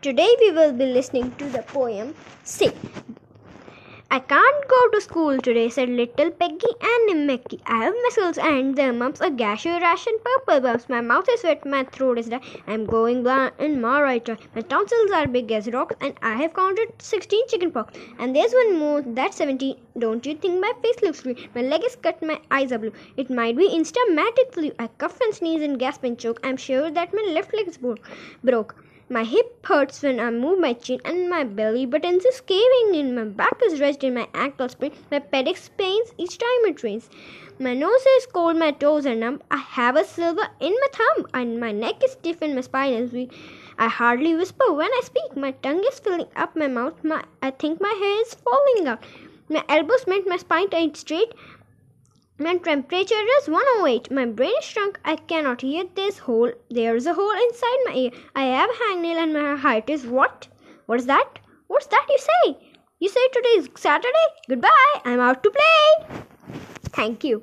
Today we will be listening to the poem Say. I can't go to school today, said little Peggy Ann McKay. I have measles and the mumps, a a rash, and purple bumps. My mouth is wet, my throat is dry. I'm going blind in my right eye. My tonsils are big as rocks, and I have counted 16 chicken pox. And there's one more, that's 17. Don't you think my face looks green? My leg is cut, my eyes are blue. It might be instamatic flu. I cough and sneeze and gasp and choke. I'm sure that my left leg is broke. My hip hurts when I move my chin, and my belly button is caving in. My back is raised in my ankle sprain. My appendix pains each time it rains. My nose is cold, my toes are numb. I have a silver in my thumb, and my neck is stiff and my spine is weak. I hardly whisper when I speak. My tongue is filling up my mouth. My I think my hair is falling out. My elbows make my spine tight straight. My temperature is 108. My brain is shrunk. I cannot hear this hole. There is a hole inside my ear. I have a hangnail and my height is what? What is that? What's that you say? You say today is Saturday? Goodbye. I'm out to play. Thank you.